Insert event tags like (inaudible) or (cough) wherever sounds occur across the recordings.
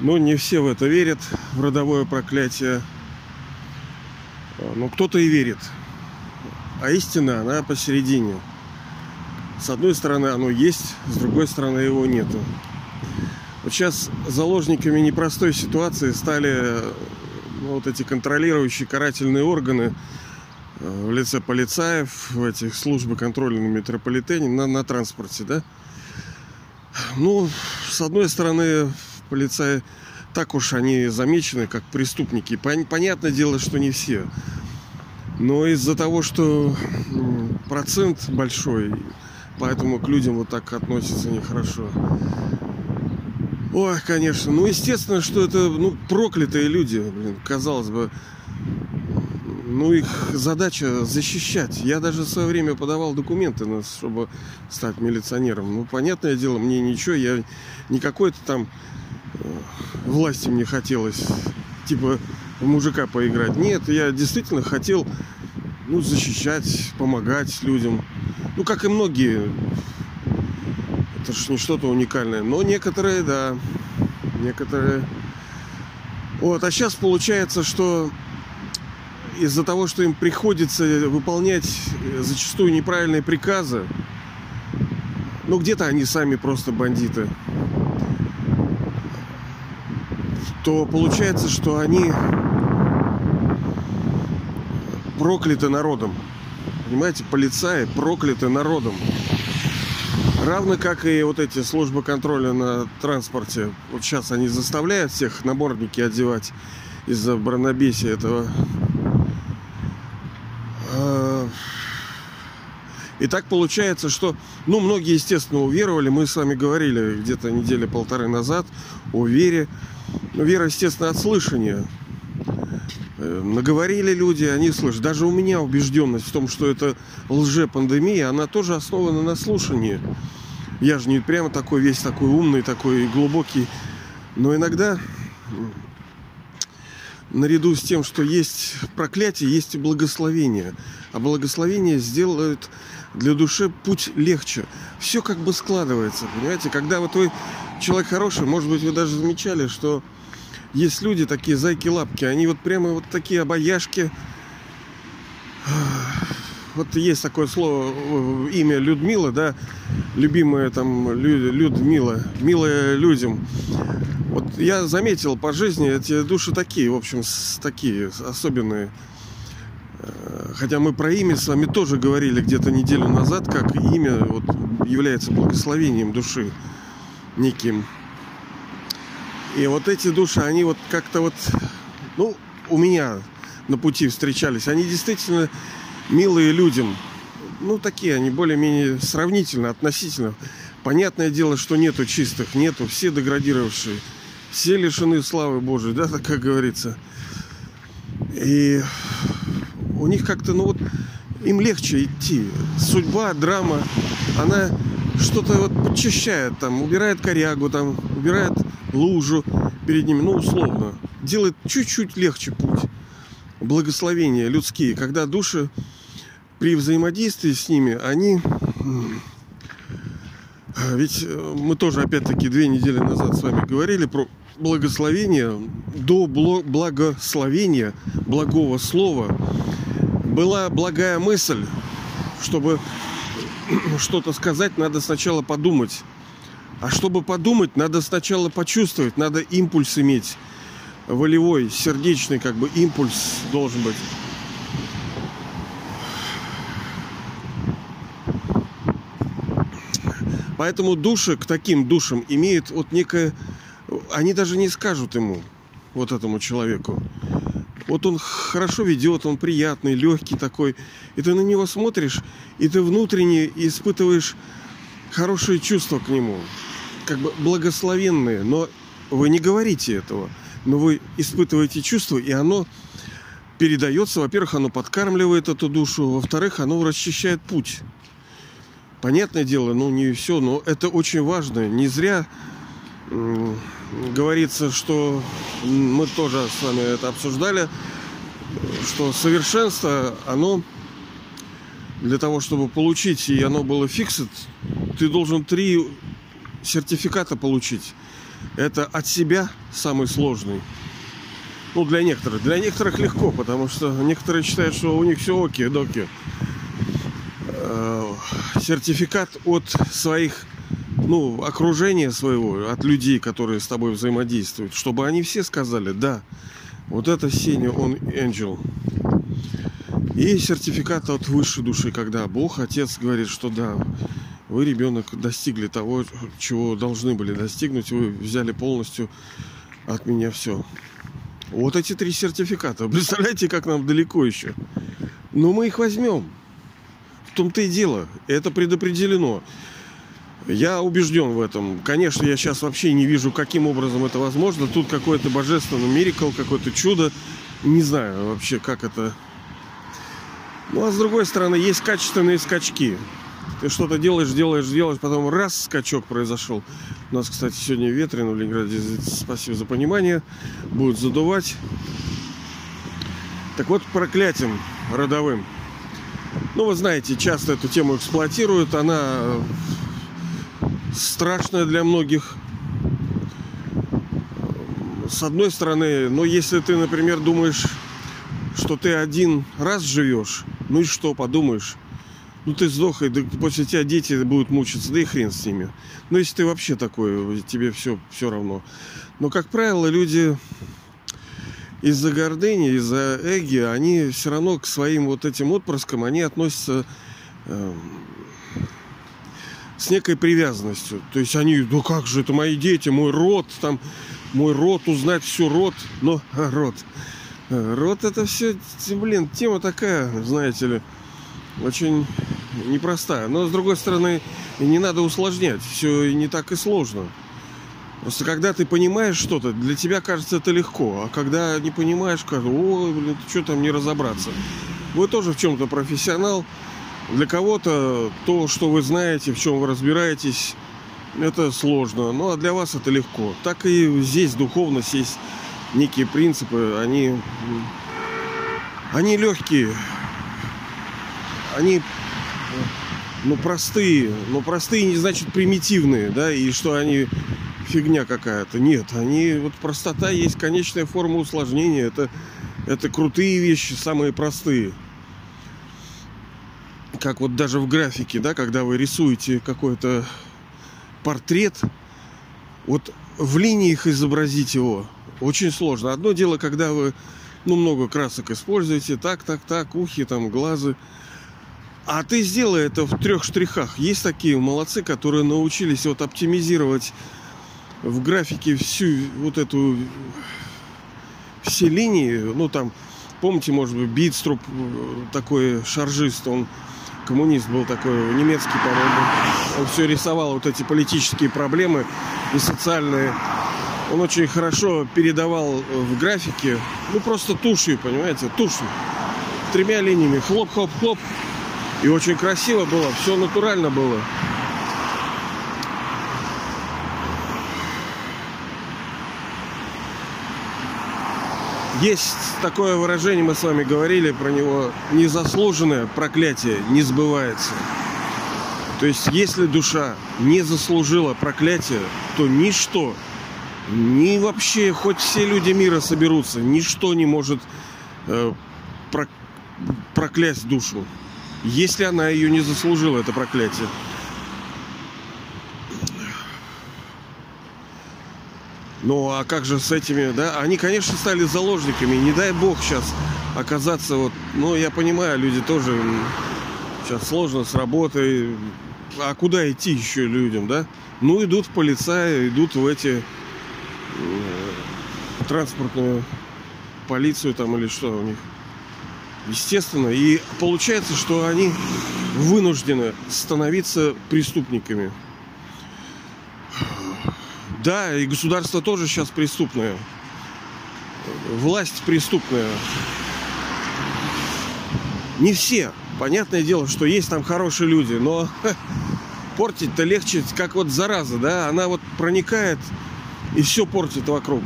Но не все в это верят, в родовое проклятие. Но кто-то и верит. А истина, она посередине. С одной стороны оно есть, с другой стороны его нету. Вот сейчас заложниками непростой ситуации стали ну, вот эти контролирующие карательные органы э, в лице полицаев, в этих службы контроля на метрополитене, на, на транспорте, да. Ну, с одной стороны, полицаи так уж они замечены как преступники. Понятное дело, что не все. Но из-за того, что процент большой, поэтому к людям вот так относятся нехорошо. Ой, конечно. Ну, естественно, что это ну, проклятые люди. Блин, казалось бы, ну, их задача защищать. Я даже в свое время подавал документы, чтобы стать милиционером. Ну, понятное дело, мне ничего, я не какой-то там власти мне хотелось, типа, в мужика поиграть. Нет, я действительно хотел, ну, защищать, помогать людям. Ну, как и многие это же не что-то уникальное. Но некоторые, да, некоторые... Вот, а сейчас получается, что из-за того, что им приходится выполнять э, зачастую неправильные приказы, ну где-то они сами просто бандиты, то получается, что они прокляты народом. Понимаете, полицаи прокляты народом. Равно как и вот эти службы контроля на транспорте. Вот сейчас они заставляют всех наборники одевать из-за бронобесия этого. И так получается, что, ну, многие, естественно, уверовали. Мы с вами говорили где-то недели полторы назад о вере. Ну, вера, естественно, от слышания. Э, наговорили люди, они слышат. Даже у меня убежденность в том, что это лже-пандемия, она тоже основана на слушании. Я же не прямо такой весь такой умный, такой глубокий. Но иногда наряду с тем, что есть проклятие, есть и благословение. А благословение сделает для души путь легче. Все как бы складывается, понимаете? Когда вот вы человек хороший, может быть, вы даже замечали, что есть люди такие зайки-лапки, они вот прямо вот такие обаяшки. Вот есть такое слово, имя Людмила, да, любимая там Людмила, милая людям. Вот я заметил по жизни, эти души такие, в общем, такие особенные. Хотя мы про имя с вами тоже говорили где-то неделю назад, как имя вот, является благословением души неким. И вот эти души, они вот как-то вот, ну, у меня на пути встречались. Они действительно милые людям. Ну, такие они более-менее сравнительно, относительно. Понятное дело, что нету чистых, нету. Все деградировавшие. Все лишены славы Божией, да, так как говорится. И у них как-то, ну вот, им легче идти. Судьба, драма, она что-то вот подчищает, там, убирает корягу, там, убирает лужу перед ними, ну, условно. Делает чуть-чуть легче путь. Благословения людские, когда души при взаимодействии с ними, они... Ведь э, мы тоже, опять-таки, две недели назад с вами говорили про благословение. До благословения, благого слова, была благая мысль, чтобы (clears throat) что-то сказать, надо сначала подумать. А чтобы подумать, надо сначала почувствовать, надо импульс иметь. Волевой, сердечный как бы импульс должен быть. Поэтому души к таким душам имеют вот некое... Они даже не скажут ему, вот этому человеку. Вот он хорошо ведет, он приятный, легкий такой. И ты на него смотришь, и ты внутренне испытываешь хорошие чувства к нему как бы благословенные, но вы не говорите этого, но вы испытываете чувство, и оно передается, во-первых, оно подкармливает эту душу, во-вторых, оно расчищает путь. Понятное дело, ну не все, но это очень важно. Не зря говорится, что мы тоже с вами это обсуждали, что совершенство, оно для того, чтобы получить, и оно было фиксит, ты должен три сертификата получить. это от себя самый сложный. Ну, для некоторых. Для некоторых легко, потому что некоторые считают, что у них все окей, доки. Э, сертификат от своих, ну, окружения своего, от людей, которые с тобой взаимодействуют, чтобы они все сказали, да, вот это Сеня, он ангел. И сертификат от высшей души, когда Бог, Отец говорит, что да, вы, ребенок, достигли того, чего должны были достигнуть, вы взяли полностью от меня все. Вот эти три сертификата. (laughs) Представляете, как нам далеко еще. Но мы их возьмем. В том-то и дело. Это предопределено. Я убежден в этом. Конечно, я сейчас вообще не вижу, каким образом это возможно. Тут какой-то божественный мирикл, какое-то чудо. Не знаю вообще, как это ну а с другой стороны, есть качественные скачки. Ты что-то делаешь, делаешь, делаешь, потом раз скачок произошел. У нас, кстати, сегодня ветрено в Ленинграде. Спасибо за понимание. Будет задувать. Так вот, проклятием родовым. Ну, вы знаете, часто эту тему эксплуатируют. Она страшная для многих. С одной стороны, но если ты, например, думаешь, что ты один раз живешь, ну и что, подумаешь? Ну ты сдох, и после тебя дети будут мучиться, да и хрен с ними. Ну если ты вообще такой, тебе все, все равно. Но, как правило, люди из-за гордыни, из-за эги, они все равно к своим вот этим отпрыскам, они относятся э, с некой привязанностью. То есть они, ну как же, это мои дети, мой род, там, мой род, узнать всю род, но а, род. Рот это все, блин, тема такая, знаете ли, очень непростая. Но с другой стороны, не надо усложнять. Все не так и сложно. Просто когда ты понимаешь что-то, для тебя кажется это легко. А когда не понимаешь, кажется, о, блин, что там не разобраться. Вы тоже в чем-то профессионал. Для кого-то то, что вы знаете, в чем вы разбираетесь, это сложно. Ну а для вас это легко. Так и здесь духовность есть некие принципы, они, они легкие, они ну, простые, но простые не значит примитивные, да, и что они фигня какая-то. Нет, они, вот простота есть конечная форма усложнения, это, это крутые вещи, самые простые. Как вот даже в графике, да, когда вы рисуете какой-то портрет, вот в линиях изобразить его – очень сложно. Одно дело, когда вы ну, много красок используете, так, так, так, ухи, там, глазы. А ты сделай это в трех штрихах. Есть такие молодцы, которые научились вот оптимизировать в графике всю вот эту все линии. Ну, там, помните, может быть, Битструп, такой шаржист, он коммунист был такой, немецкий, по-моему. Он все рисовал вот эти политические проблемы и социальные он очень хорошо передавал в графике, ну просто тушью, понимаете, тушью. Тремя линиями, хлоп-хлоп-хлоп. И очень красиво было, все натурально было. Есть такое выражение, мы с вами говорили про него, незаслуженное проклятие не сбывается. То есть, если душа не заслужила проклятие, то ничто ни вообще, хоть все люди мира соберутся, ничто не может э, про, проклясть душу, если она ее не заслужила, это проклятие. Ну а как же с этими, да? Они, конечно, стали заложниками. Не дай бог сейчас оказаться вот... Ну, я понимаю, люди тоже сейчас сложно с работой. А куда идти еще людям, да? Ну, идут в полицаи, идут в эти Э, транспортную полицию там или что у них. Естественно. И получается, что они вынуждены становиться преступниками. Да, и государство тоже сейчас преступное. Власть преступная. Не все. Понятное дело, что есть там хорошие люди, но портить-то легче, как вот зараза, да, она вот проникает и все портит вокруг.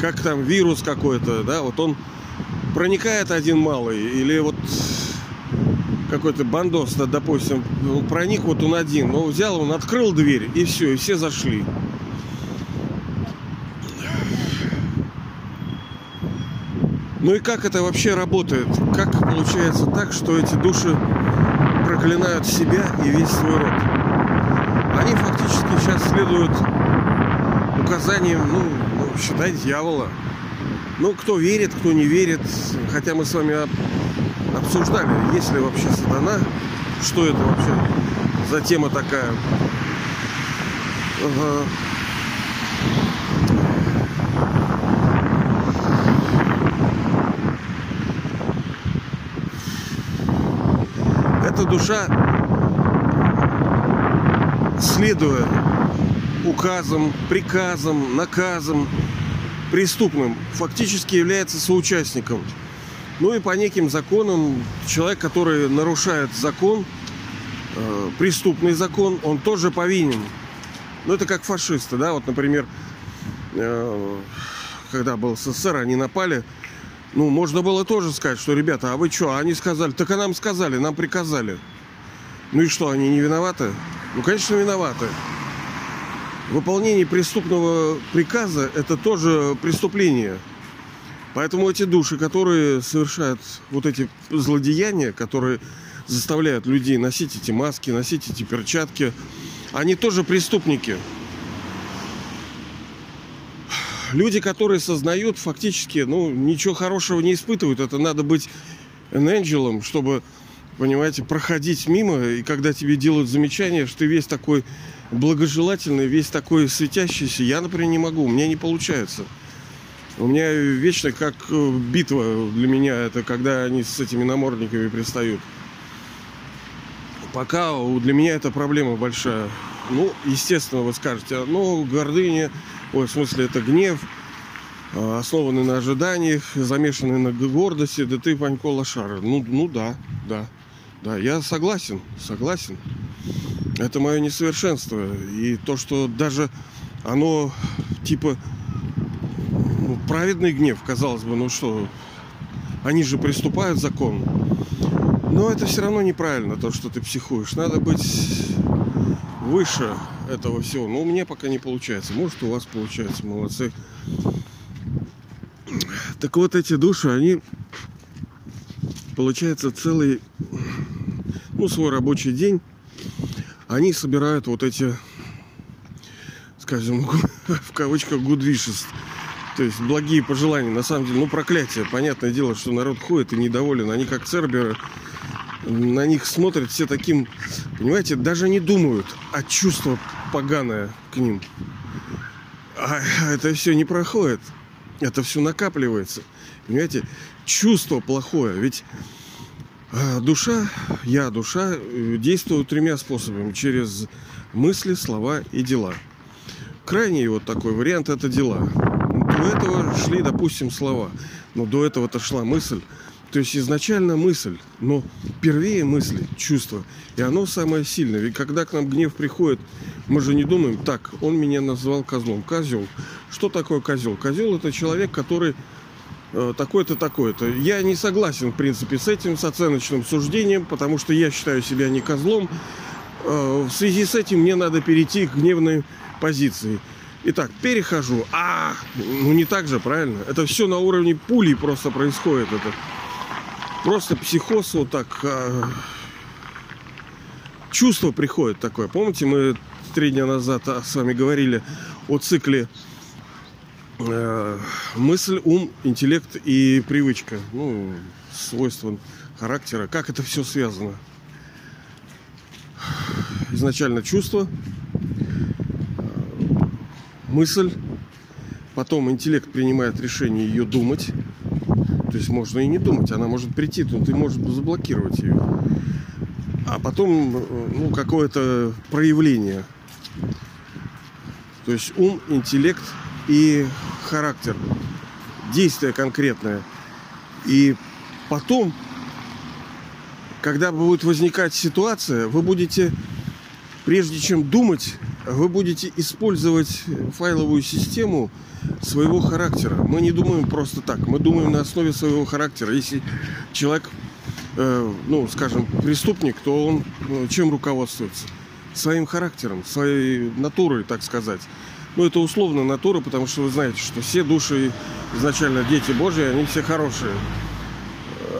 Как там вирус какой-то, да, вот он проникает один малый, или вот какой-то бандос, допустим, проник вот он один, но взял, он открыл дверь, и все, и все зашли. Ну и как это вообще работает? Как получается так, что эти души проклинают себя и весь свой род? Они фактически сейчас следуют указаниям, ну, ну считай, дьявола. Ну, кто верит, кто не верит, хотя мы с вами обсуждали, есть ли вообще сатана, что это вообще за тема такая. Эта душа, следуя указам, приказам, наказам преступным, фактически является соучастником. Ну и по неким законам человек, который нарушает закон, э, преступный закон, он тоже повинен. Ну это как фашисты, да, вот, например, э, когда был СССР, они напали, ну, можно было тоже сказать, что, ребята, а вы что? Они сказали, так а нам сказали, нам приказали. Ну и что, они не виноваты? Ну, конечно, виноваты. Выполнение преступного приказа – это тоже преступление. Поэтому эти души, которые совершают вот эти злодеяния, которые заставляют людей носить эти маски, носить эти перчатки, они тоже преступники. Люди, которые сознают, фактически, ну, ничего хорошего не испытывают. Это надо быть ангелом, чтобы, понимаете, проходить мимо, и когда тебе делают замечание, что ты весь такой благожелательный, весь такой светящийся. Я, например, не могу, у меня не получается. У меня вечно как э, битва для меня, это когда они с этими намордниками пристают. Пока для меня это проблема большая. Ну, естественно, вы скажете, ну, гордыня, ой, в смысле, это гнев, а, основанный на ожиданиях, замешанный на гордости, да ты, Панько, лошара. Ну, ну да, да, да, я согласен, согласен. Это мое несовершенство. И то, что даже оно, типа, праведный гнев, казалось бы, ну что, они же приступают закон. Но это все равно неправильно, то, что ты психуешь. Надо быть выше этого всего. Но у меня пока не получается. Может, у вас получается. Молодцы. Так вот, эти души, они, получается, целый, ну, свой рабочий день, они собирают вот эти, скажем, (laughs) в кавычках, wishes то есть благие пожелания, на самом деле, ну проклятие. Понятное дело, что народ ходит и недоволен. Они как церберы, на них смотрят все таким, понимаете, даже не думают, а чувство поганое к ним. А это все не проходит. Это все накапливается. Понимаете, чувство плохое. Ведь а, душа, я душа, э, действую тремя способами. Через мысли, слова и дела. Крайний вот такой вариант это дела. До этого шли, допустим, слова. Но до этого-то шла мысль. То есть изначально мысль, но первее мысли, чувство. И оно самое сильное. Ведь когда к нам гнев приходит, мы же не думаем, так, он меня назвал козлом. Козел. Что такое козел? Козел это человек, который э, такой-то, такой-то. Я не согласен, в принципе, с этим, с оценочным суждением, потому что я считаю себя не козлом. Э, в связи с этим мне надо перейти к гневной позиции. Итак, перехожу. А, ну не так же, правильно? Это все на уровне пули просто происходит. Это просто психоз вот так. А... Чувство приходит такое. Помните, мы три дня назад а, с вами говорили о цикле э, мысль, ум, интеллект и привычка. Ну, свойства характера. Как это все связано? Изначально чувство, мысль, потом интеллект принимает решение ее думать. То есть можно и не думать, она может прийти, но ты можешь заблокировать ее. А потом ну, какое-то проявление. То есть ум, интеллект и характер. Действие конкретное. И потом, когда будет возникать ситуация, вы будете, прежде чем думать, вы будете использовать файловую систему своего характера. Мы не думаем просто так, мы думаем на основе своего характера. Если человек, э, ну, скажем, преступник, то он ну, чем руководствуется? Своим характером, своей натурой, так сказать. Ну, это условно натура, потому что вы знаете, что все души изначально дети Божьи, они все хорошие.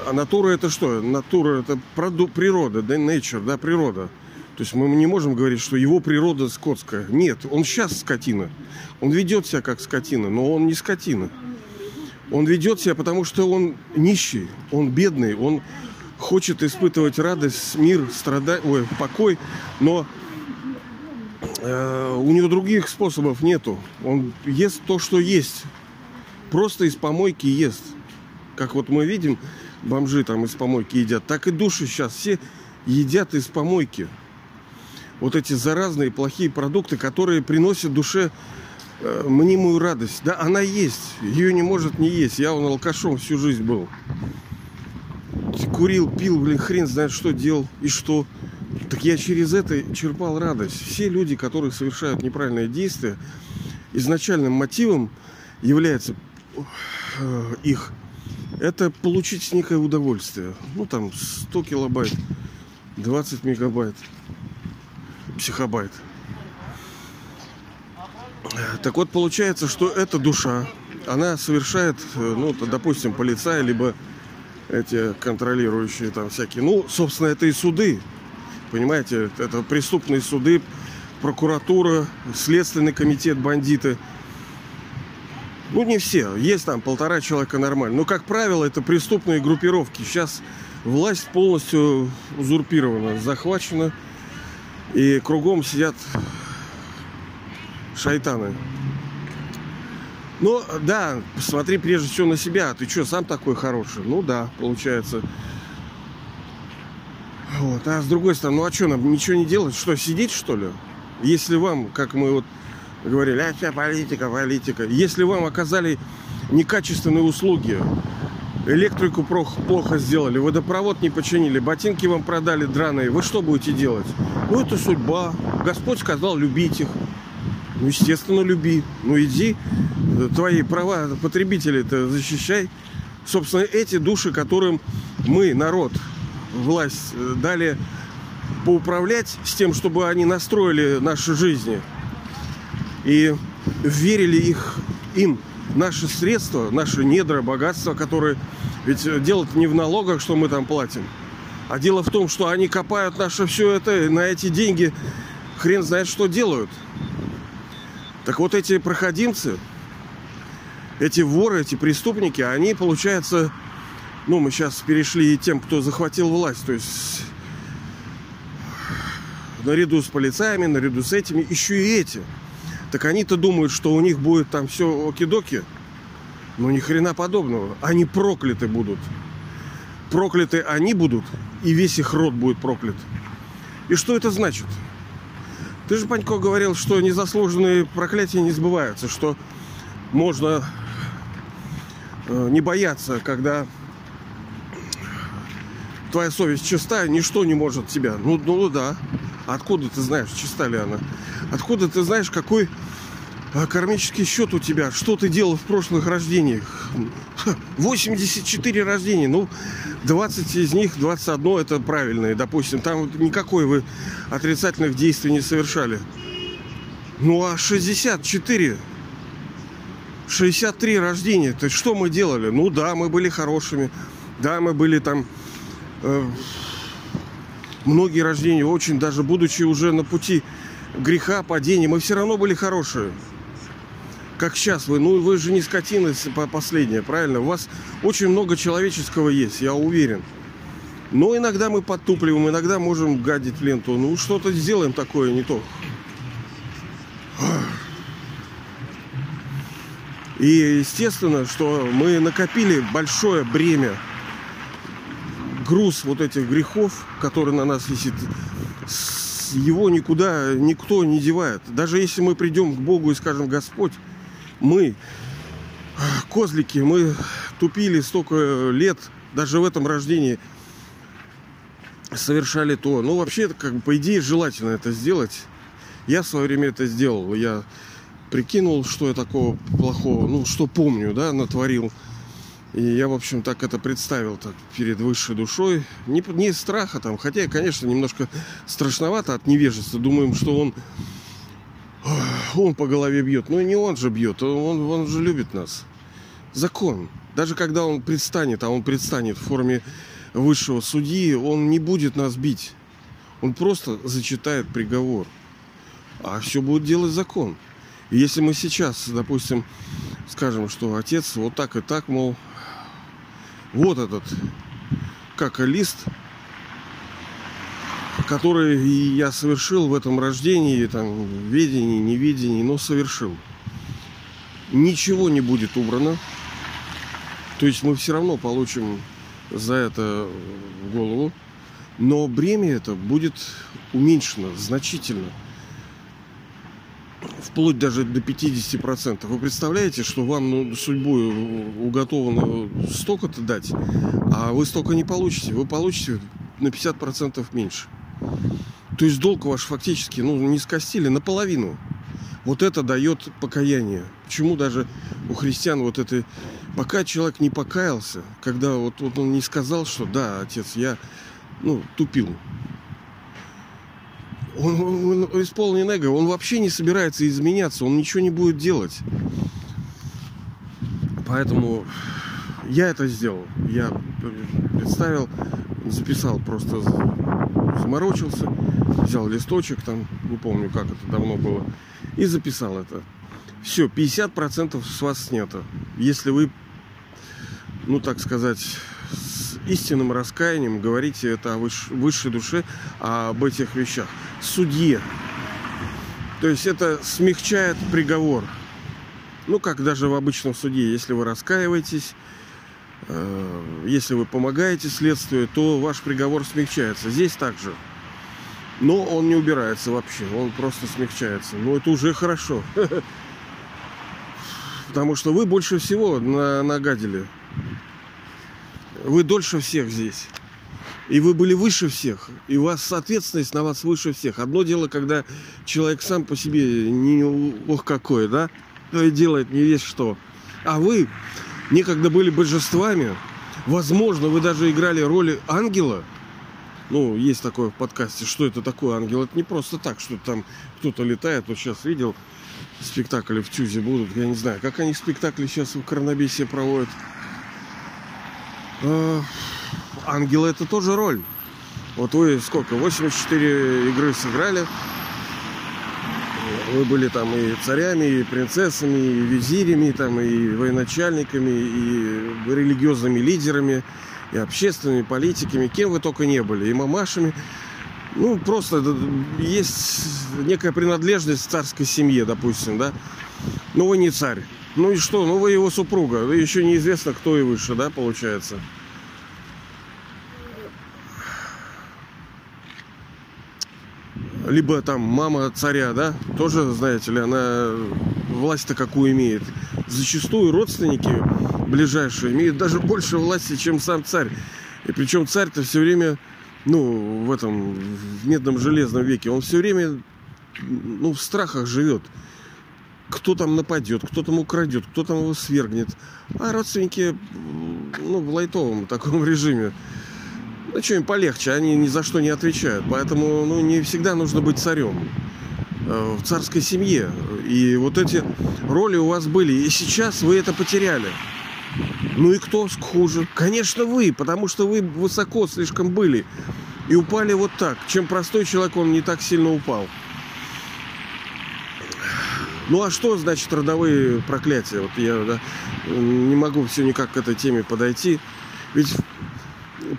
А натура это что? Натура это природа, да, nature, да, природа. То есть мы не можем говорить, что его природа скотская. Нет, он сейчас скотина. Он ведет себя как скотина, но он не скотина. Он ведет себя, потому что он нищий, он бедный, он хочет испытывать радость, мир, страдать, ой, покой, но э, у него других способов нету. Он ест то, что есть. Просто из помойки ест. Как вот мы видим, бомжи там из помойки едят, так и души сейчас все едят из помойки. Вот эти заразные плохие продукты, которые приносят душе э, мнимую радость. Да, она есть. Ее не может не есть. Я он алкашом всю жизнь был. Курил, пил, блин, хрен знает, что делал и что. Так я через это черпал радость. Все люди, которые совершают неправильные действия, изначальным мотивом является э, их это получить некое удовольствие. Ну, там 100 килобайт, 20 мегабайт, психобайт. Так вот, получается, что эта душа, она совершает, ну, допустим, полицай, либо эти контролирующие там всякие, ну, собственно, это и суды, понимаете, это преступные суды, прокуратура, следственный комитет, бандиты – ну, не все. Есть там полтора человека нормально. Но, как правило, это преступные группировки. Сейчас власть полностью узурпирована, захвачена. И кругом сидят шайтаны. Ну, да, посмотри прежде всего на себя. Ты что, сам такой хороший? Ну да, получается. Вот. А с другой стороны, ну а что нам ничего не делать? Что, сидеть что ли? Если вам, как мы вот говорили, а вся политика, политика. Если вам оказали некачественные услуги, электрику плохо сделали, водопровод не починили, ботинки вам продали драные, вы что будете делать? Ну, это судьба. Господь сказал любить их. Ну, естественно, люби. Ну, иди, твои права потребителей-то защищай. Собственно, эти души, которым мы, народ, власть, э, дали поуправлять с тем, чтобы они настроили наши жизни – и верили их, им наши средства, наши недра, богатства, которые... Ведь дело не в налогах, что мы там платим, а дело в том, что они копают наше все это, и на эти деньги хрен знает, что делают. Так вот эти проходимцы, эти воры, эти преступники, они, получается, ну, мы сейчас перешли и тем, кто захватил власть, то есть наряду с полицаями, наряду с этими, еще и эти – так они-то думают, что у них будет там все оки-доки. Но ни хрена подобного. Они прокляты будут. Прокляты они будут, и весь их род будет проклят. И что это значит? Ты же, Панько, говорил, что незаслуженные проклятия не сбываются, что можно э, не бояться, когда твоя совесть чиста, ничто не может тебя. Ну, ну да. Откуда ты знаешь, чиста ли она? Откуда ты знаешь, какой а, кармический счет у тебя? Что ты делал в прошлых рождениях? 84 рождения. Ну, 20 из них, 21 это правильные, допустим. Там никакой вы отрицательных действий не совершали. Ну, а 64 63 рождения. То есть что мы делали? Ну да, мы были хорошими. Да, мы были там э, многие рождения, очень даже будучи уже на пути греха, падения, мы все равно были хорошие. Как сейчас вы, ну вы же не скотина последняя, правильно? У вас очень много человеческого есть, я уверен. Но иногда мы подтупливаем, иногда можем гадить ленту. Ну что-то сделаем такое не то. И естественно, что мы накопили большое бремя груз вот этих грехов, который на нас висит, его никуда никто не девает. Даже если мы придем к Богу и скажем, Господь, мы козлики, мы тупили столько лет, даже в этом рождении совершали то. Ну, вообще, как бы, по идее, желательно это сделать. Я в свое время это сделал. Я прикинул, что я такого плохого, ну, что помню, да, натворил. И я, в общем, так это представил так перед высшей душой. Не, не страха там, хотя, конечно, немножко страшновато от невежества. Думаем, что он он по голове бьет. Ну не он же бьет, он, он же любит нас. Закон. Даже когда он предстанет, а он предстанет в форме высшего судьи, он не будет нас бить. Он просто зачитает приговор. А все будет делать закон. И если мы сейчас, допустим, скажем, что отец вот так и так, мол, вот этот, как лист, который я совершил в этом рождении, там, ведении, неведении, но совершил. Ничего не будет убрано. То есть мы все равно получим за это голову. Но бремя это будет уменьшено значительно. Вплоть даже до 50%. Вы представляете, что вам ну, судьбой уготовано столько-то дать, а вы столько не получите. Вы получите на 50% меньше. То есть долг ваш фактически ну, не скостили наполовину. Вот это дает покаяние. Почему даже у христиан вот это... Пока человек не покаялся, когда вот, вот он не сказал, что да, отец, я ну, тупил. Он, он, он исполнен эго, он вообще не собирается изменяться, он ничего не будет делать. Поэтому я это сделал. Я представил, записал просто заморочился, взял листочек там, не помню, как это давно было, и записал это. Все, 50% с вас снято. Если вы, ну так сказать, истинным раскаянием говорите это о высшей душе, об этих вещах. Судье. То есть это смягчает приговор. Ну, как даже в обычном суде, если вы раскаиваетесь, э, если вы помогаете следствию, то ваш приговор смягчается. Здесь также. Но он не убирается вообще, он просто смягчается. Но это уже хорошо. (laughs) Потому что вы больше всего нагадили. Вы дольше всех здесь. И вы были выше всех. И у вас ответственность на вас выше всех. Одно дело, когда человек сам по себе не ох какой, да? И делает не весь что. А вы некогда были божествами. Возможно, вы даже играли роли ангела – ну, есть такое в подкасте, что это такое ангел. Это не просто так, что там кто-то летает. Вот сейчас видел, спектакли в Тюзе будут. Я не знаю, как они спектакли сейчас в Коронабесе проводят. А, ангелы это тоже роль. Вот вы сколько? 84 игры сыграли. Вы были там и царями, и принцессами, и визирями, там, и военачальниками, и религиозными лидерами и общественными политиками, кем вы только не были, и мамашами. Ну, просто есть некая принадлежность к царской семье, допустим, да. Ну, вы не царь. Ну и что? Ну, вы его супруга. Еще неизвестно, кто и выше, да, получается. Либо там мама царя, да, тоже, знаете ли, она власть-то какую имеет. Зачастую родственники ближайшие имеют даже больше власти, чем сам царь. И причем царь-то все время, ну, в этом, в медном железном веке, он все время, ну, в страхах живет. Кто там нападет, кто там украдет, кто там его свергнет. А родственники, ну, в лайтовом таком (laughs) режиме. Ну, что им полегче, они ни за что не отвечают. Поэтому, ну, не всегда нужно быть царем э, в царской семье. И вот эти роли у вас были. И сейчас вы это потеряли. Ну и кто хуже? Конечно, вы, потому что вы высоко слишком были. И упали вот так. Чем простой человек, он не так сильно упал. Ну а что значит родовые проклятия? Вот я да, не могу все никак к этой теме подойти. Ведь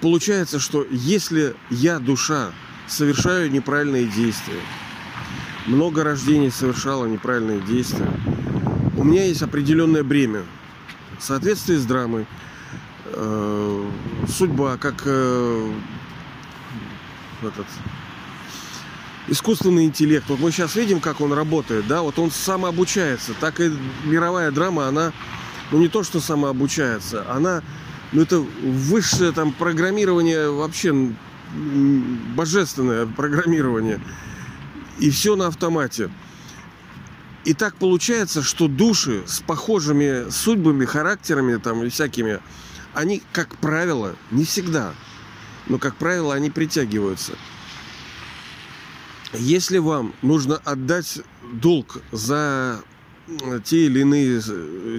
получается, что если я, душа, совершаю неправильные действия, много рождений совершала неправильные действия, у меня есть определенное бремя – в соответствии с драмой. Э, судьба, как э, этот искусственный интеллект. Вот мы сейчас видим, как он работает, да, вот он самообучается. Так и мировая драма, она, ну не то, что самообучается, она, ну это высшее там программирование вообще божественное программирование. И все на автомате. И так получается, что души с похожими судьбами, характерами там и всякими, они, как правило, не всегда, но, как правило, они притягиваются. Если вам нужно отдать долг за те или иные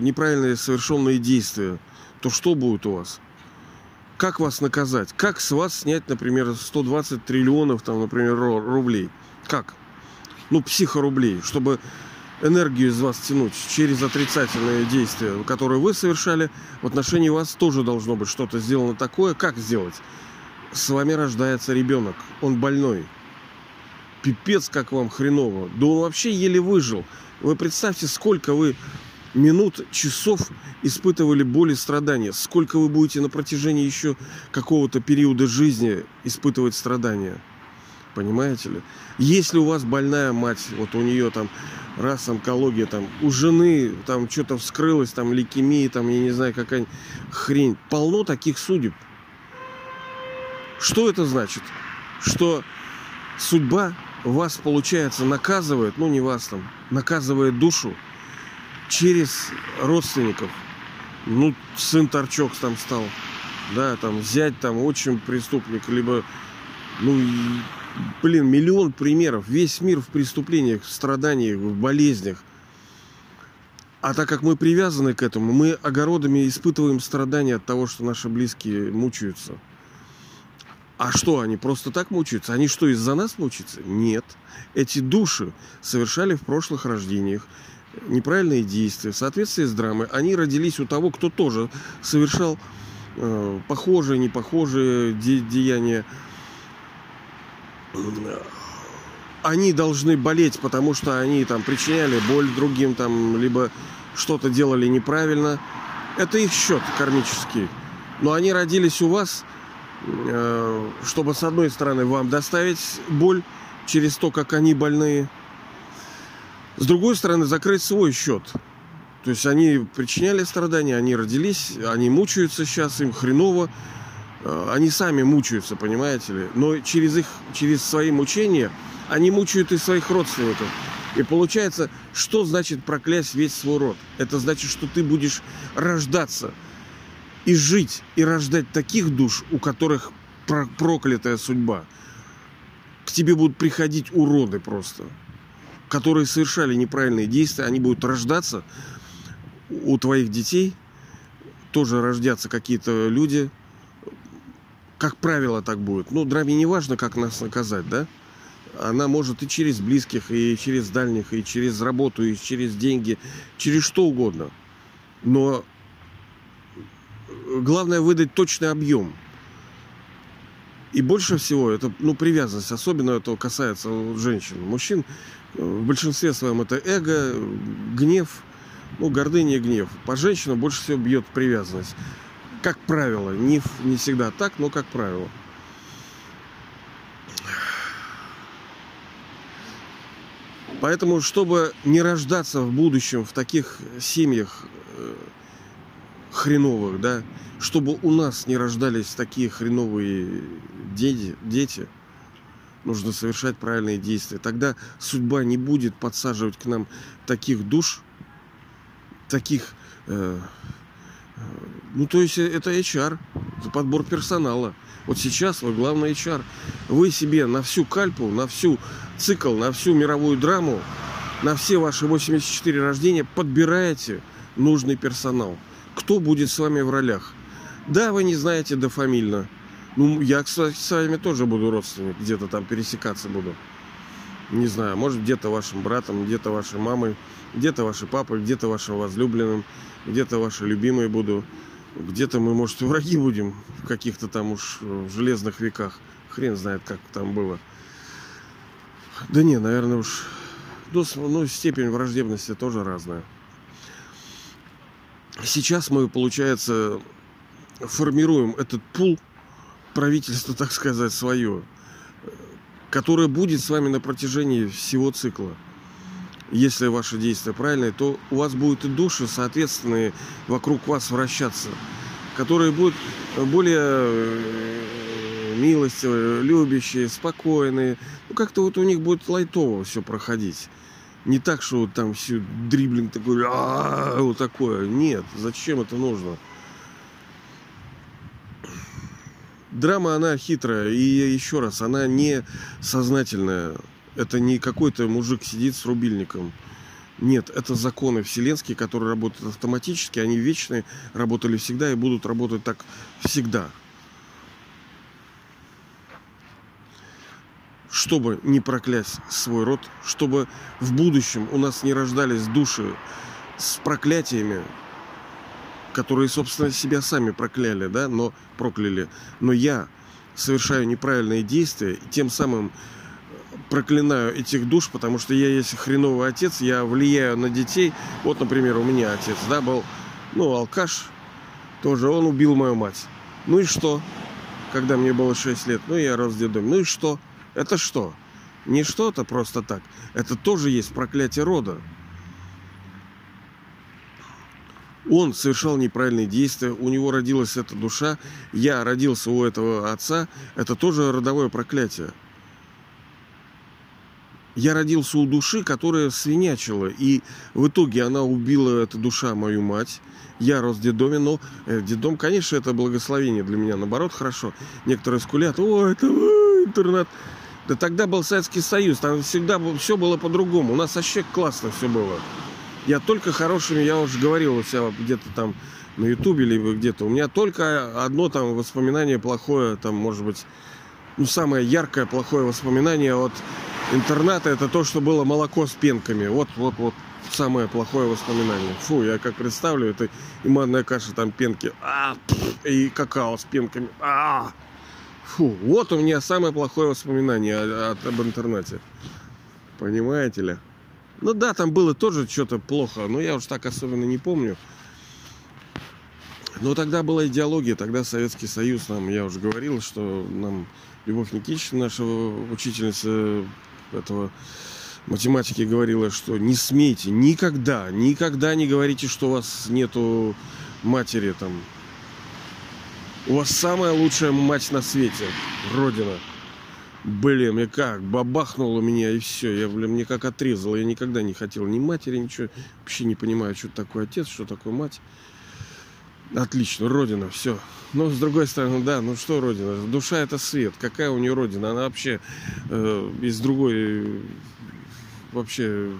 неправильные совершенные действия, то что будет у вас? Как вас наказать? Как с вас снять, например, 120 триллионов, там, например, рублей? Как? Ну, психорублей, чтобы энергию из вас тянуть через отрицательные действия, которые вы совершали, в отношении вас тоже должно быть что-то сделано такое. Как сделать? С вами рождается ребенок, он больной. Пипец, как вам хреново. Да он вообще еле выжил. Вы представьте, сколько вы минут, часов испытывали боль и страдания. Сколько вы будете на протяжении еще какого-то периода жизни испытывать страдания. Понимаете ли? Если у вас больная мать, вот у нее там раз онкология, там у жены там что-то вскрылось, там лейкемия, там я не знаю, какая хрень. Полно таких судеб. Что это значит? Что судьба вас, получается, наказывает, ну не вас там, наказывает душу через родственников. Ну, сын торчок там стал, да, там взять там очень преступник, либо, ну, блин, миллион примеров. Весь мир в преступлениях, в страданиях, в болезнях. А так как мы привязаны к этому, мы огородами испытываем страдания от того, что наши близкие мучаются. А что, они просто так мучаются? Они что, из-за нас мучаются? Нет. Эти души совершали в прошлых рождениях неправильные действия в соответствии с драмой. Они родились у того, кто тоже совершал э, похожие, непохожие де- деяния они должны болеть, потому что они там причиняли боль другим, там, либо что-то делали неправильно. Это их счет кармический. Но они родились у вас, чтобы с одной стороны вам доставить боль через то, как они больные. С другой стороны, закрыть свой счет. То есть они причиняли страдания, они родились, они мучаются сейчас, им хреново. Э, они сами мучаются, понимаете ли. Но через их, через свои мучения они мучают и своих родственников. И получается, что значит проклясть весь свой род? Это значит, что ты будешь рождаться и жить, и рождать таких душ, у которых проклятая судьба. К тебе будут приходить уроды просто, которые совершали неправильные действия. Они будут рождаться у твоих детей, тоже рождятся какие-то люди, как правило, так будет. Ну, драме не важно, как нас наказать, да? Она может и через близких, и через дальних, и через работу, и через деньги, через что угодно. Но главное выдать точный объем. И больше всего это ну, привязанность, особенно это касается женщин. Мужчин в большинстве своем это эго, гнев, ну, гордыня и гнев. По женщинам больше всего бьет привязанность. Как правило, не, не всегда так, но как правило. Поэтому, чтобы не рождаться в будущем в таких семьях хреновых, да, чтобы у нас не рождались такие хреновые дети, дети, нужно совершать правильные действия. Тогда судьба не будет подсаживать к нам таких душ, таких э, ну, то есть э, это HR, это подбор персонала. Вот сейчас вы главный HR. Вы себе на всю кальпу, на всю цикл, на всю мировую драму, на все ваши 84 рождения подбираете нужный персонал. Кто будет с вами в ролях? Да, вы не знаете дофамильно. Ну, я, кстати, с вами тоже буду родственник, где-то там пересекаться буду. Не знаю, может, где-то вашим братом, где-то вашей мамой, где-то вашей папой, где-то вашим возлюбленным где-то ваши любимые буду, где-то мы, может, враги будем в каких-то там уж э, железных веках. Хрен знает, как там было. Да не, наверное, уж ну, степень враждебности тоже разная. Сейчас мы, получается, формируем этот пул правительства, так сказать, свое, которое будет с вами на протяжении всего цикла если ваши действия правильные, то у вас будут и души, соответственные, вокруг вас вращаться, которые будут более э, милостивые, любящие, спокойные. Ну, как-то вот у них будет лайтово все проходить. Не так, что вот там все дриблинг такой, а вот такое. Нет, зачем это нужно? Драма, она хитрая, и еще раз, она не сознательная Это не какой-то мужик сидит с рубильником. Нет, это законы вселенские, которые работают автоматически, они вечные, работали всегда и будут работать так всегда. Чтобы не проклясть свой род, чтобы в будущем у нас не рождались души с проклятиями, которые, собственно, себя сами прокляли, да, но прокляли. Но я совершаю неправильные действия, и тем самым проклинаю этих душ, потому что я есть хреновый отец, я влияю на детей. Вот, например, у меня отец, да, был, ну, алкаш, тоже он убил мою мать. Ну и что? Когда мне было 6 лет, ну, я детдоме. Ну и что? Это что? Не что-то просто так. Это тоже есть проклятие рода. Он совершал неправильные действия, у него родилась эта душа, я родился у этого отца, это тоже родовое проклятие. Я родился у души, которая свинячила, и в итоге она убила, эта душа, мою мать. Я рос в детдоме, но э, детдом, конечно, это благословение для меня, наоборот, хорошо. Некоторые скулят, о, это интернет. Да тогда был Советский Союз, там всегда все было по-другому. У нас вообще классно все было. Я только хорошими, я уже говорил у себя где-то там на Ютубе или где-то. У меня только одно там воспоминание плохое, там, может быть, ну, самое яркое плохое воспоминание от интерната, это то, что было молоко с пенками. Вот, вот, вот самое плохое воспоминание. Фу, я как представлю, это и манная каша, там пенки, а, и какао с пенками, а, фу, вот у меня самое плохое воспоминание от, об интернете. Понимаете ли? Ну да, там было тоже что-то плохо, но я уж так особенно не помню. Но тогда была идеология, тогда Советский Союз нам, я уже говорил, что нам Любовь Никитична, наша учительница этого математики говорила, что не смейте никогда, никогда не говорите, что у вас нету матери там. У вас самая лучшая мать на свете, Родина. Блин, мне как, бабахнуло меня и все. Я, блин, мне как отрезало. Я никогда не хотел ни матери, ничего. Вообще не понимаю, что такое отец, что такое мать. Отлично, Родина, все. Но с другой стороны, да, ну что Родина? Душа это свет. Какая у нее Родина? Она вообще э, из другой, вообще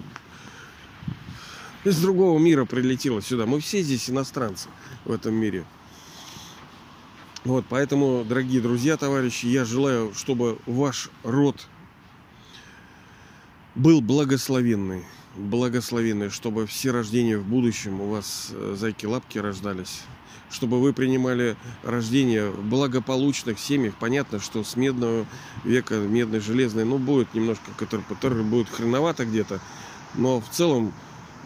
из другого мира прилетела сюда. Мы все здесь иностранцы в этом мире. Вот, поэтому, дорогие друзья, товарищи, я желаю, чтобы ваш род был благословенный. Благословенный, чтобы все рождения в будущем у вас э, зайки-лапки рождались. Чтобы вы принимали рождение в благополучных семьях. Понятно, что с медного века, медной, железной, ну, будет немножко, который будет хреновато где-то. Но в целом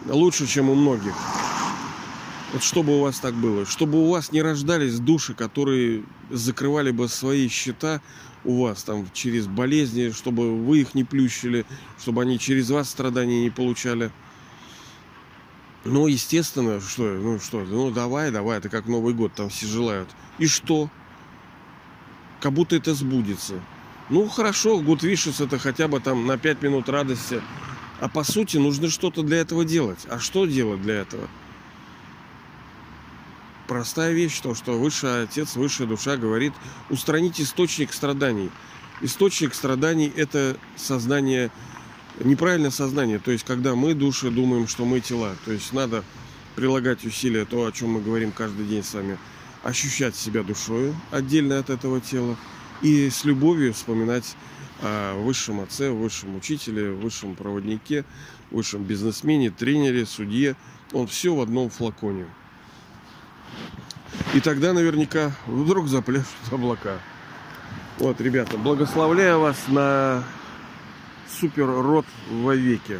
лучше, чем у многих. Вот чтобы у вас так было, чтобы у вас не рождались души, которые закрывали бы свои счета у вас там через болезни, чтобы вы их не плющили, чтобы они через вас страдания не получали. Ну, естественно, что, ну что, ну давай, давай, это как Новый год, там все желают. И что? Как будто это сбудется. Ну, хорошо, Good Wishes это хотя бы там на 5 минут радости. А по сути нужно что-то для этого делать. А что делать для этого? Простая вещь, то, что высший отец, высшая душа говорит, устранить источник страданий. Источник страданий – это сознание, неправильное сознание. То есть, когда мы, души, думаем, что мы тела. То есть, надо прилагать усилия, то, о чем мы говорим каждый день с вами, ощущать себя душою отдельно от этого тела и с любовью вспоминать о высшем отце, высшем учителе, высшем проводнике, высшем бизнесмене, тренере, судье. Он все в одном флаконе. И тогда наверняка вдруг запляшут облака. Вот, ребята, благословляю вас на супер род во веки.